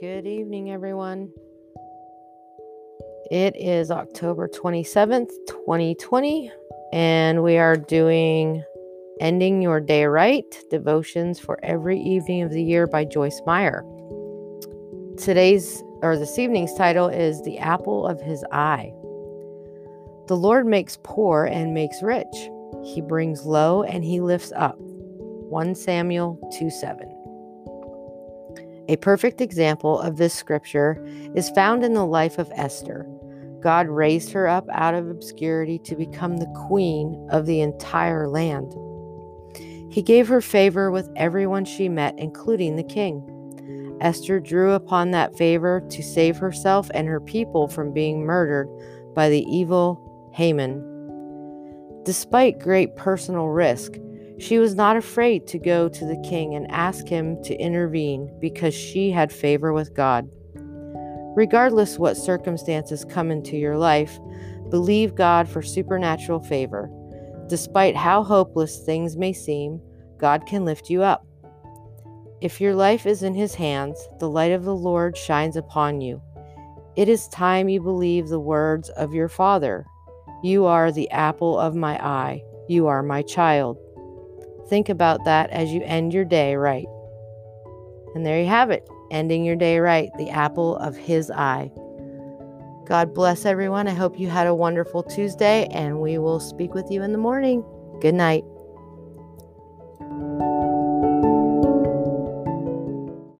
Good evening, everyone. It is October 27th, 2020, and we are doing Ending Your Day Right Devotions for Every Evening of the Year by Joyce Meyer. Today's or this evening's title is The Apple of His Eye. The Lord makes poor and makes rich, He brings low and He lifts up. 1 Samuel 2 7. A perfect example of this scripture is found in the life of Esther. God raised her up out of obscurity to become the queen of the entire land. He gave her favor with everyone she met, including the king. Esther drew upon that favor to save herself and her people from being murdered by the evil Haman. Despite great personal risk, she was not afraid to go to the king and ask him to intervene because she had favor with God. Regardless what circumstances come into your life, believe God for supernatural favor. Despite how hopeless things may seem, God can lift you up. If your life is in His hands, the light of the Lord shines upon you. It is time you believe the words of your Father You are the apple of my eye, you are my child. Think about that as you end your day right. And there you have it, ending your day right, the apple of His eye. God bless everyone. I hope you had a wonderful Tuesday, and we will speak with you in the morning. Good night.